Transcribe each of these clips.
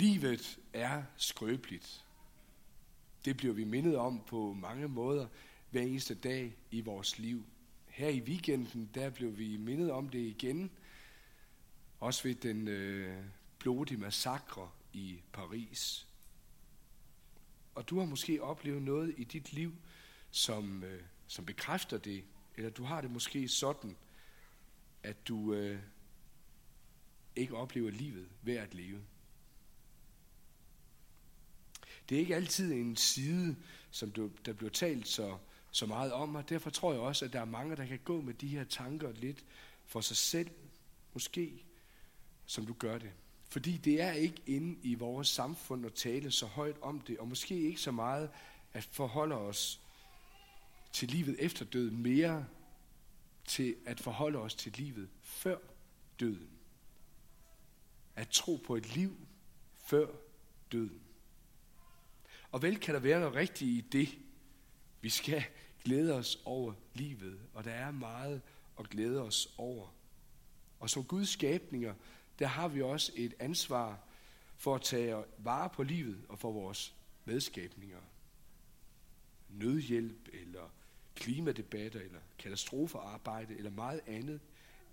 Livet er skrøbeligt. Det bliver vi mindet om på mange måder hver eneste dag i vores liv. Her i weekenden, der blev vi mindet om det igen. Også ved den øh, blodige massakre i Paris. Og du har måske oplevet noget i dit liv, som, øh, som bekræfter det. Eller du har det måske sådan, at du øh, ikke oplever livet værd at leve. Det er ikke altid en side, som du, der bliver talt så, så meget om, og derfor tror jeg også, at der er mange, der kan gå med de her tanker lidt for sig selv, måske, som du gør det. Fordi det er ikke inde i vores samfund at tale så højt om det, og måske ikke så meget at forholde os til livet efter døden, mere til at forholde os til livet før døden. At tro på et liv før døden. Og vel kan der være noget rigtigt i det. Vi skal glæde os over livet, og der er meget at glæde os over. Og som Guds skabninger, der har vi også et ansvar for at tage vare på livet og for vores medskabninger. Nødhjælp eller klimadebatter eller katastrofearbejde eller meget andet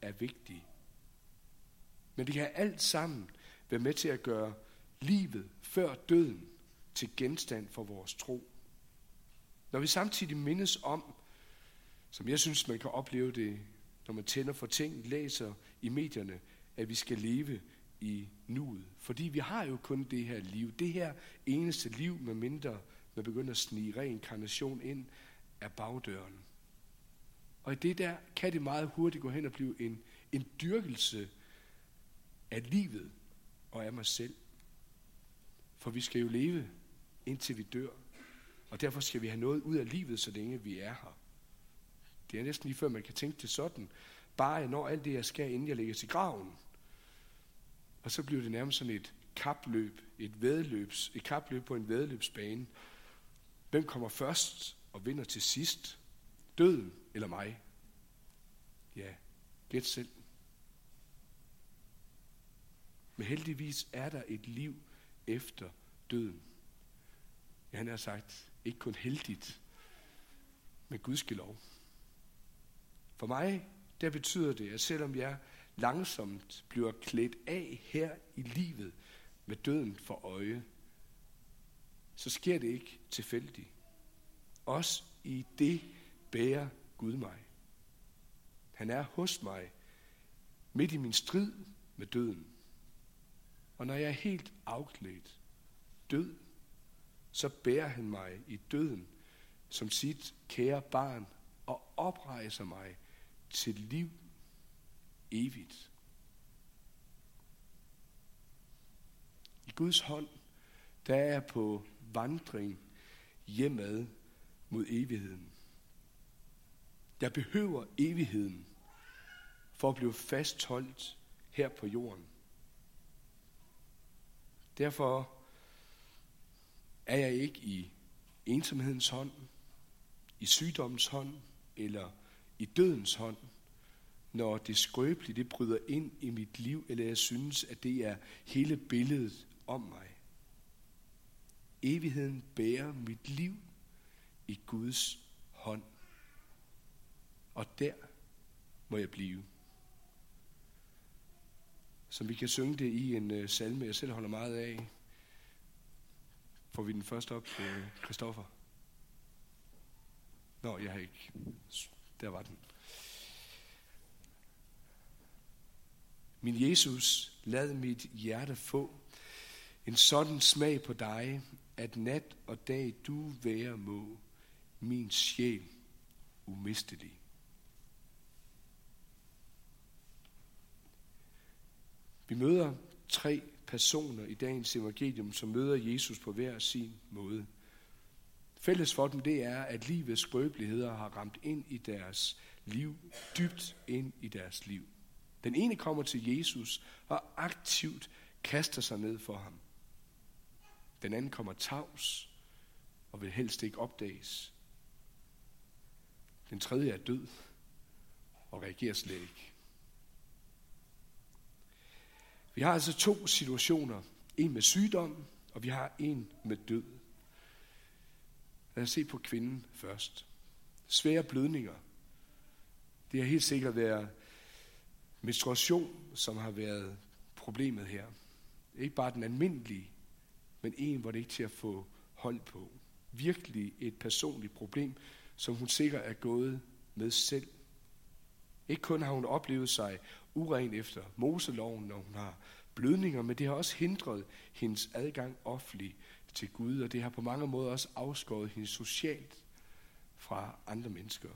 er vigtigt. Men det kan alt sammen være med til at gøre livet før døden til genstand for vores tro. Når vi samtidig mindes om, som jeg synes, man kan opleve det, når man tænder for ting, læser i medierne, at vi skal leve i nuet. Fordi vi har jo kun det her liv. Det her eneste liv, med mindre man begynder at snige reinkarnation ind, er bagdøren. Og i det der kan det meget hurtigt gå hen og blive en, en dyrkelse af livet og af mig selv. For vi skal jo leve, indtil vi dør. Og derfor skal vi have noget ud af livet, så længe vi er her. Det er næsten lige før, man kan tænke det sådan. Bare jeg når alt det, jeg skal, inden jeg lægger til graven. Og så bliver det nærmest sådan et kapløb, et vedløbs, et kapløb på en vedløbsbane. Hvem kommer først og vinder til sidst? Døden eller mig? Ja, gæt selv. Men heldigvis er der et liv efter døden. Ja, han har sagt, ikke kun heldigt, men gudskelov. For mig, der betyder det, at selvom jeg langsomt bliver klædt af her i livet med døden for øje, så sker det ikke tilfældigt. Også i det bærer Gud mig. Han er hos mig midt i min strid med døden. Og når jeg er helt afklædt, død, så bærer han mig i døden som sit kære barn og oprejser mig til liv evigt. I Guds hånd, der er jeg på vandring hjemad mod evigheden. Jeg behøver evigheden for at blive fastholdt her på jorden. Derfor er jeg ikke i ensomhedens hånd, i sygdommens hånd eller i dødens hånd, når det skrøbelige det bryder ind i mit liv, eller jeg synes, at det er hele billedet om mig. Evigheden bærer mit liv i Guds hånd. Og der må jeg blive. Som vi kan synge det i en øh, salme, jeg selv holder meget af. Får vi den første op til Christoffer? Nå, jeg har ikke. Der var den. Min Jesus, lad mit hjerte få en sådan smag på dig, at nat og dag du være må, min sjæl umistelig. Vi møder tre personer i dagens evangelium, som møder Jesus på hver sin måde. Fælles for dem det er, at livets skrøbeligheder har ramt ind i deres liv, dybt ind i deres liv. Den ene kommer til Jesus og aktivt kaster sig ned for ham. Den anden kommer tavs og vil helst ikke opdages. Den tredje er død og reagerer slet ikke. Vi har altså to situationer En med sygdom, og vi har en med død. Lad os se på kvinden først. Svære blødninger. Det har helt sikkert været menstruation, som har været problemet her. Ikke bare den almindelige, men en, hvor det ikke er til at få hold på. Virkelig et personligt problem, som hun sikkert er gået med selv. Ikke kun har hun oplevet sig uren efter Moseloven, når hun har blødninger, men det har også hindret hendes adgang offentlig til Gud, og det har på mange måder også afskåret hende socialt fra andre mennesker.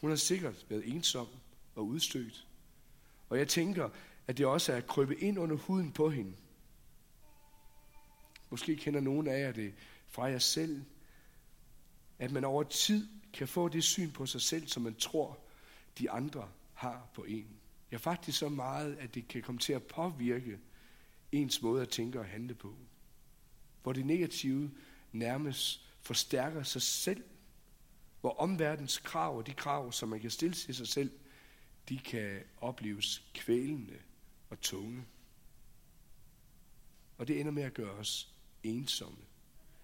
Hun har sikkert været ensom og udstødt, og jeg tænker, at det også er at krybe ind under huden på hende. Måske kender nogen af jer det fra jer selv, at man over tid kan få det syn på sig selv, som man tror, de andre har på en. Ja, faktisk så meget, at det kan komme til at påvirke ens måde at tænke og handle på. Hvor det negative nærmest forstærker sig selv. Hvor omverdens krav og de krav, som man kan stille til sig selv, de kan opleves kvælende og tunge. Og det ender med at gøre os ensomme.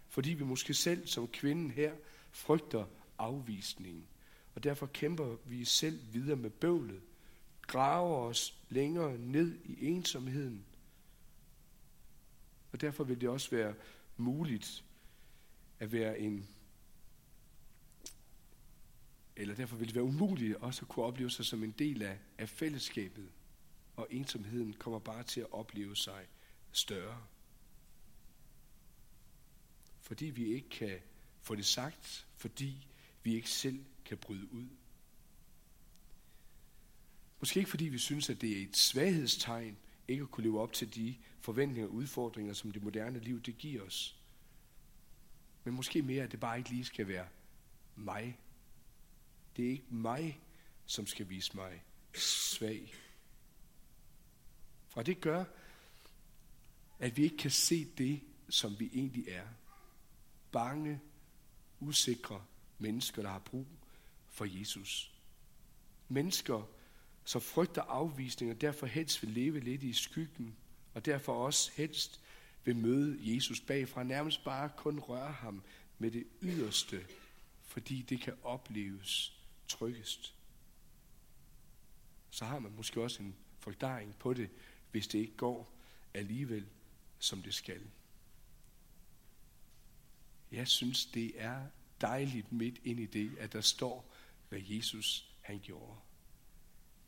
Fordi vi måske selv som kvinden her frygter afvisningen. Og derfor kæmper vi selv videre med bøvlet, graver os længere ned i ensomheden. Og derfor vil det også være muligt at være en eller derfor vil det være umuligt også at kunne opleve sig som en del af, af fællesskabet, og ensomheden kommer bare til at opleve sig større. Fordi vi ikke kan få det sagt, fordi vi ikke selv kan bryde ud. Måske ikke fordi vi synes, at det er et svaghedstegn, ikke at kunne leve op til de forventninger og udfordringer, som det moderne liv det giver os. Men måske mere, at det bare ikke lige skal være mig. Det er ikke mig, som skal vise mig svag. Og det gør, at vi ikke kan se det, som vi egentlig er. Bange, usikre mennesker, der har brug for Jesus. Mennesker, som frygter afvisning og derfor helst vil leve lidt i skyggen, og derfor også helst vil møde Jesus bagfra, nærmest bare kun røre ham med det yderste, fordi det kan opleves tryggest. Så har man måske også en forklaring på det, hvis det ikke går alligevel, som det skal. Jeg synes, det er dejligt midt ind i det, at der står, hvad Jesus han gjorde.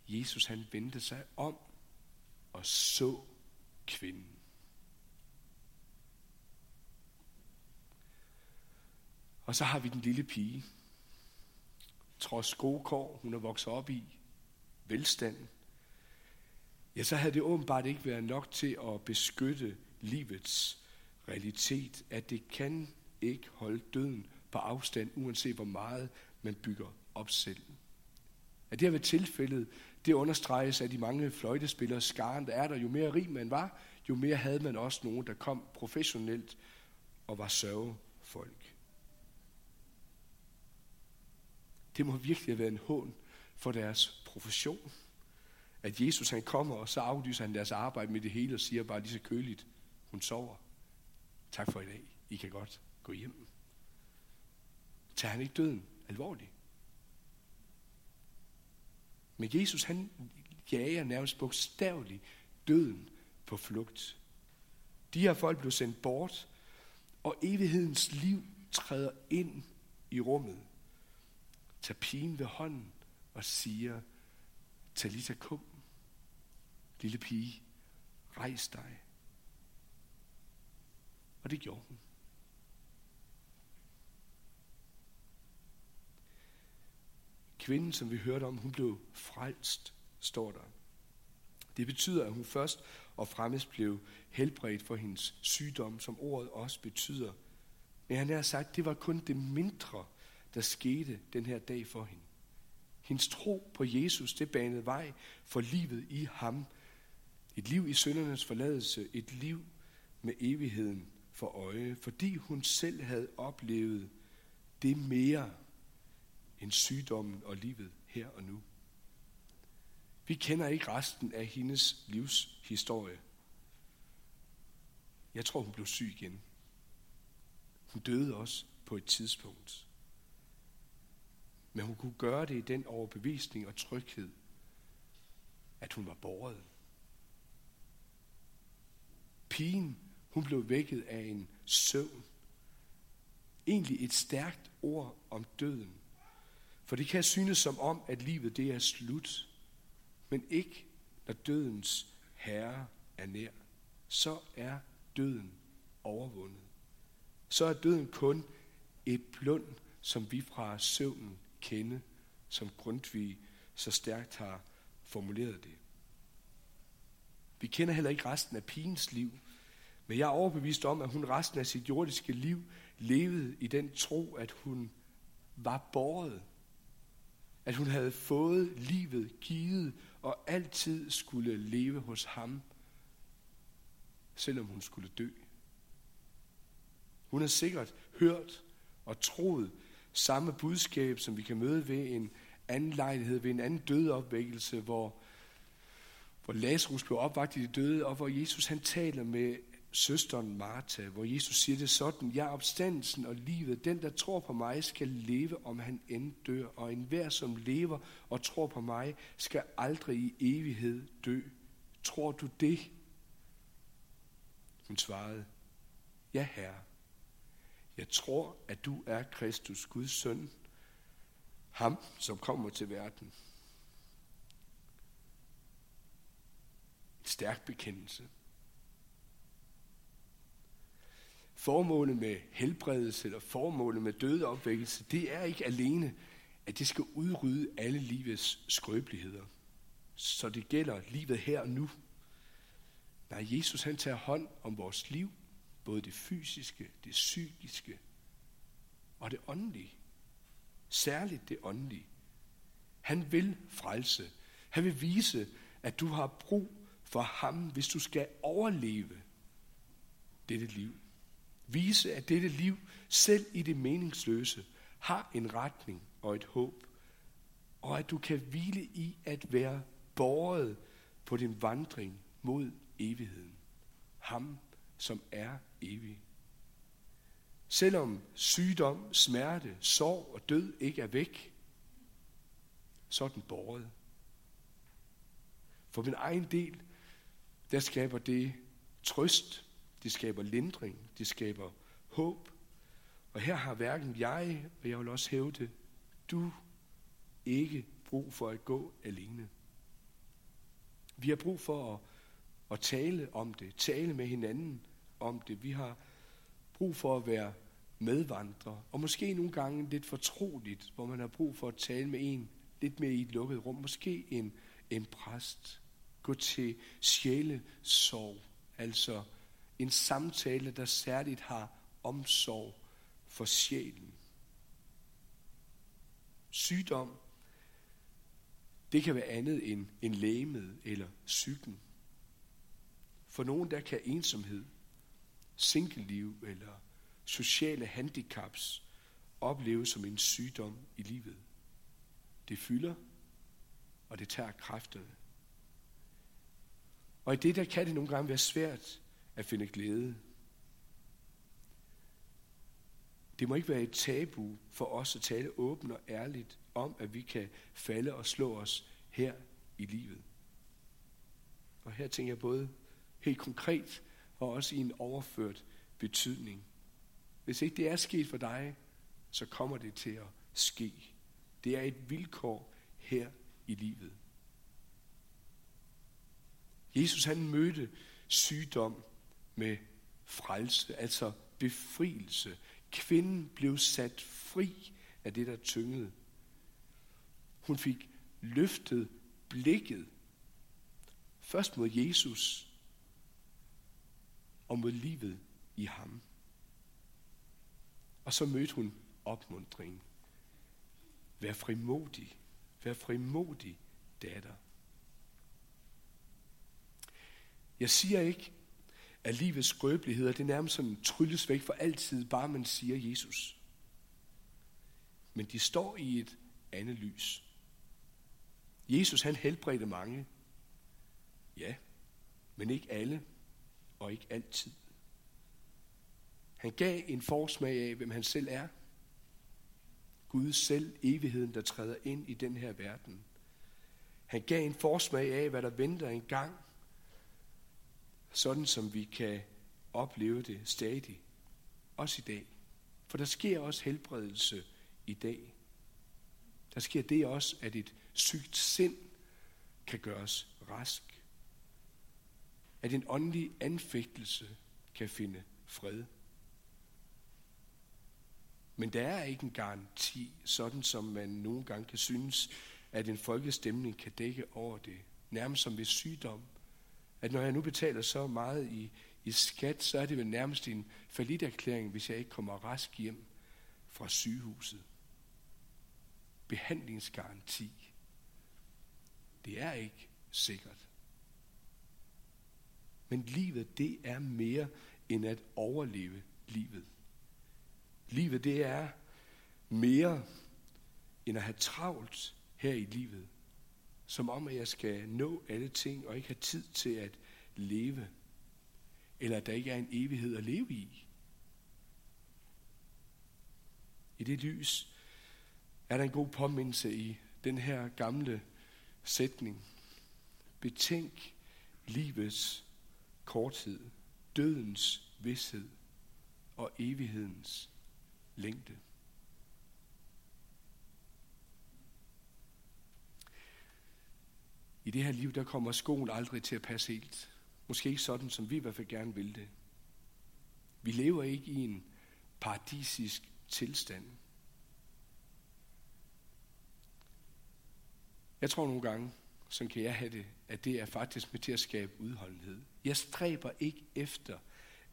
Jesus han vendte sig om og så kvinden. Og så har vi den lille pige. Trods gode kår, hun er vokset op i, velstanden, ja, så havde det åbenbart ikke været nok til at beskytte livets realitet, at det kan ikke holde døden på afstand, uanset hvor meget man bygger op selv. At det har været tilfældet, det understreges af de mange fløjtespillere skaren, der er der. Jo mere rig man var, jo mere havde man også nogen, der kom professionelt og var sørgefolk. Det må virkelig have været en hån for deres profession. At Jesus han kommer, og så aflyser han deres arbejde med det hele og siger bare lige så køligt, hun sover. Tak for i dag. I kan godt gå hjem. Tager han ikke døden alvorligt? Men Jesus han jager nærmest bogstaveligt døden på flugt. De her folk blev sendt bort, og evighedens liv træder ind i rummet. Tager pigen ved hånden og siger, Talita kum, lille pige, rejs dig. Og det gjorde hun. Kvinden, som vi hørte om, hun blev frelst, står der. Det betyder, at hun først og fremmest blev helbredt for hendes sygdom, som ordet også betyder. Men han har sagt, det var kun det mindre, der skete den her dag for hende. Hendes tro på Jesus, det banede vej for livet i ham. Et liv i syndernes forladelse, et liv med evigheden for øje, fordi hun selv havde oplevet det mere end sygdommen og livet her og nu. Vi kender ikke resten af hendes livshistorie. Jeg tror, hun blev syg igen. Hun døde også på et tidspunkt. Men hun kunne gøre det i den overbevisning og tryghed, at hun var borget. Pigen, hun blev vækket af en søvn. Egentlig et stærkt ord om døden. For det kan synes som om, at livet det er slut. Men ikke, når dødens herre er nær. Så er døden overvundet. Så er døden kun et blund, som vi fra søvnen kende, som Grundtvig så stærkt har formuleret det. Vi kender heller ikke resten af pigens liv, men jeg er overbevist om, at hun resten af sit jordiske liv levede i den tro, at hun var båret. At hun havde fået livet givet og altid skulle leve hos ham, selvom hun skulle dø. Hun har sikkert hørt og troet samme budskab, som vi kan møde ved en anden lejlighed, ved en anden dødeopvækkelse, hvor, hvor Lazarus blev opvagt i de døde, og hvor Jesus han taler med søsteren Martha, hvor Jesus siger det sådan, jeg er opstandelsen og livet, den der tror på mig skal leve, om han end dør, og enhver som lever og tror på mig, skal aldrig i evighed dø. Tror du det? Hun svarede, ja herre. Jeg tror, at du er Kristus, Guds søn, ham, som kommer til verden. En stærk bekendelse. Formålet med helbredelse eller formålet med dødeopvækkelse, det er ikke alene, at det skal udrydde alle livets skrøbeligheder. Så det gælder livet her og nu. Nej, Jesus han tager hånd om vores liv, både det fysiske, det psykiske og det åndelige. Særligt det åndelige. Han vil frelse. Han vil vise, at du har brug for ham, hvis du skal overleve dette liv. Vise, at dette liv, selv i det meningsløse, har en retning og et håb, og at du kan hvile i at være båret på din vandring mod evigheden. Ham, som er evig. Selvom sygdom, smerte, sorg og død ikke er væk, så er den båret. For min egen del, der skaber det trøst, de skaber lindring, De skaber håb. Og her har hverken jeg, og jeg vil også hæve det, du ikke brug for at gå alene. Vi har brug for at, at tale om det, tale med hinanden om det. Vi har brug for at være medvandrere, og måske nogle gange lidt fortroligt, hvor man har brug for at tale med en lidt mere i et lukket rum, måske en, en præst. Gå til sjælesorg, altså en samtale, der særligt har omsorg for sjælen. Sygdom, det kan være andet end, en lægemet eller psyken. For nogen der kan ensomhed, singelliv eller sociale handicaps opleves som en sygdom i livet. Det fylder, og det tager kræfterne. Og i det der kan det nogle gange være svært at finde glæde. Det må ikke være et tabu for os at tale åbent og ærligt om, at vi kan falde og slå os her i livet. Og her tænker jeg både helt konkret og også i en overført betydning. Hvis ikke det er sket for dig, så kommer det til at ske. Det er et vilkår her i livet. Jesus han mødte sygdom med frelse, altså befrielse. Kvinden blev sat fri af det, der tyngede. Hun fik løftet blikket først mod Jesus og mod livet i ham. Og så mødte hun opmundringen. Vær frimodig. Vær frimodig, datter. Jeg siger ikke, af livets skrøbeligheder, det er nærmest sådan trylles væk for altid, bare man siger Jesus. Men de står i et andet lys. Jesus han helbredte mange. Ja, men ikke alle og ikke altid. Han gav en forsmag af, hvem han selv er. Gud selv, evigheden, der træder ind i den her verden. Han gav en forsmag af, hvad der venter en gang, sådan som vi kan opleve det stadig, også i dag. For der sker også helbredelse i dag. Der sker det også, at et sygt sind kan gøres rask. At en åndelig anfægtelse kan finde fred. Men der er ikke en garanti, sådan som man nogle gange kan synes, at en folkestemning kan dække over det. Nærmest som ved sygdom. At når jeg nu betaler så meget i, i skat, så er det vel nærmest en erklæring, hvis jeg ikke kommer rask hjem fra sygehuset. Behandlingsgaranti. Det er ikke sikkert. Men livet, det er mere end at overleve livet. Livet, det er mere end at have travlt her i livet. Som om, at jeg skal nå alle ting og ikke have tid til at leve. Eller at der ikke er en evighed at leve i. I det lys er der en god påmindelse i den her gamle sætning. Betænk livets korthed, dødens vidshed og evighedens længde. I det her liv, der kommer skoen aldrig til at passe helt. Måske ikke sådan, som vi i hvert fald gerne vil det. Vi lever ikke i en paradisisk tilstand. Jeg tror nogle gange, som kan jeg have det, at det er faktisk med til at skabe udholdenhed. Jeg stræber ikke efter,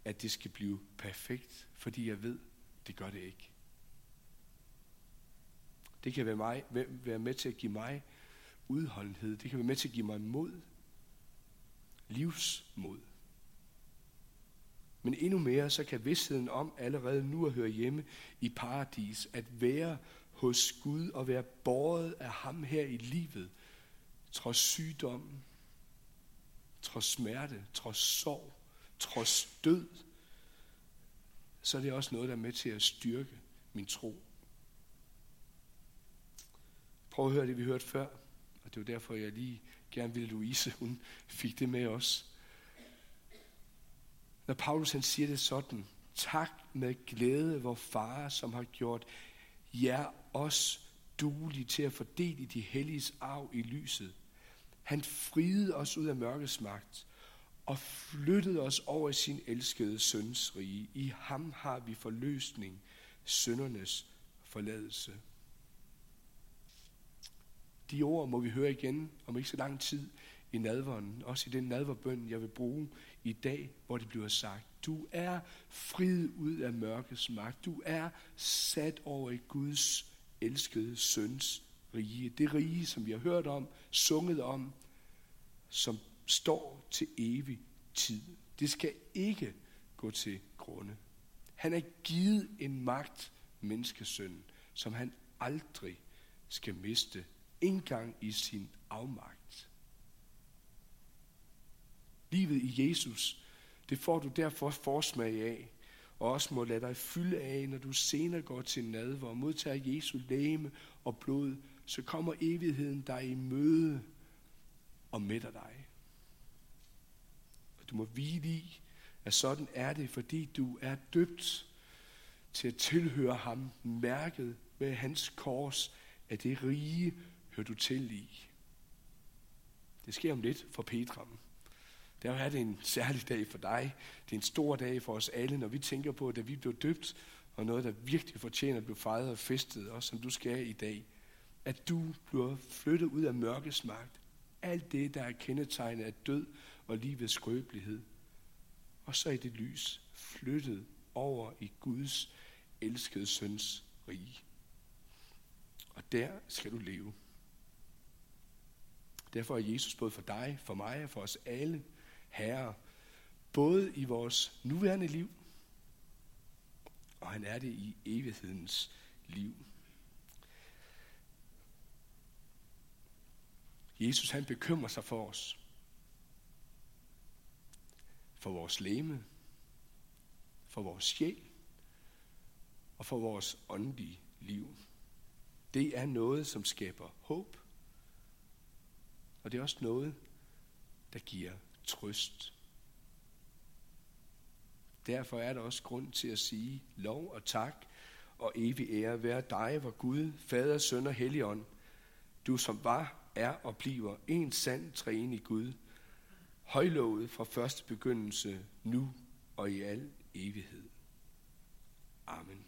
at det skal blive perfekt, fordi jeg ved, det gør det ikke. Det kan være, mig, være med til at give mig udholdenhed. Det kan være med til at give mig mod. Livsmod. Men endnu mere, så kan vidstheden om allerede nu at høre hjemme i paradis, at være hos Gud og være båret af ham her i livet, trods sygdom, trods smerte, trods sorg, trods død, så er det også noget, der er med til at styrke min tro. Prøv at høre det, vi hørte før. Og det var derfor, jeg lige gerne ville Louise, hun fik det med os. Når Paulus han siger det sådan, tak med glæde, hvor far, som har gjort jer os duelige til at fordele i de helliges arv i lyset. Han friede os ud af mørkets magt og flyttede os over i sin elskede søns rige. I ham har vi forløsning, søndernes forladelse. De ord må vi høre igen om ikke så lang tid i nadveren, også i den nadverbøn, jeg vil bruge i dag, hvor det bliver sagt. Du er frid ud af mørkets magt. Du er sat over i Guds elskede søns rige. Det rige, som vi har hørt om, sunget om, som står til evig tid. Det skal ikke gå til grunde. Han er givet en magt, menneskesøn, som han aldrig skal miste, engang i sin afmagt. Livet i Jesus, det får du derfor forsmag af, og også må lade dig fylde af, når du senere går til nadver og modtager Jesu læme og blod, så kommer evigheden dig i møde og mætter dig. Og du må hvile i, at sådan er det, fordi du er døbt til at tilhøre ham, mærket med hans kors, at det rige hører du til i. Det sker om lidt for Petram. Der er det en særlig dag for dig. Det er en stor dag for os alle, når vi tænker på, at vi blev døbt, og noget, der virkelig fortjener at blive fejret og festet, også som du skal i dag. At du bliver flyttet ud af mørkets magt. Alt det, der er kendetegnet af død og livets skrøbelighed. Og så i det lys flyttet over i Guds elskede søns rige. Og der skal du leve. Derfor er Jesus både for dig, for mig og for os alle herre, både i vores nuværende liv, og han er det i evighedens liv. Jesus han bekymrer sig for os. For vores læme, for vores sjæl, og for vores åndelige liv. Det er noget, som skaber håb, og det er også noget, der giver trøst. Derfor er der også grund til at sige lov og tak og evig ære være dig, hvor Gud, Fader, Søn og Helligånd, du som var, er og bliver en sand i Gud, højlovet fra første begyndelse, nu og i al evighed. Amen.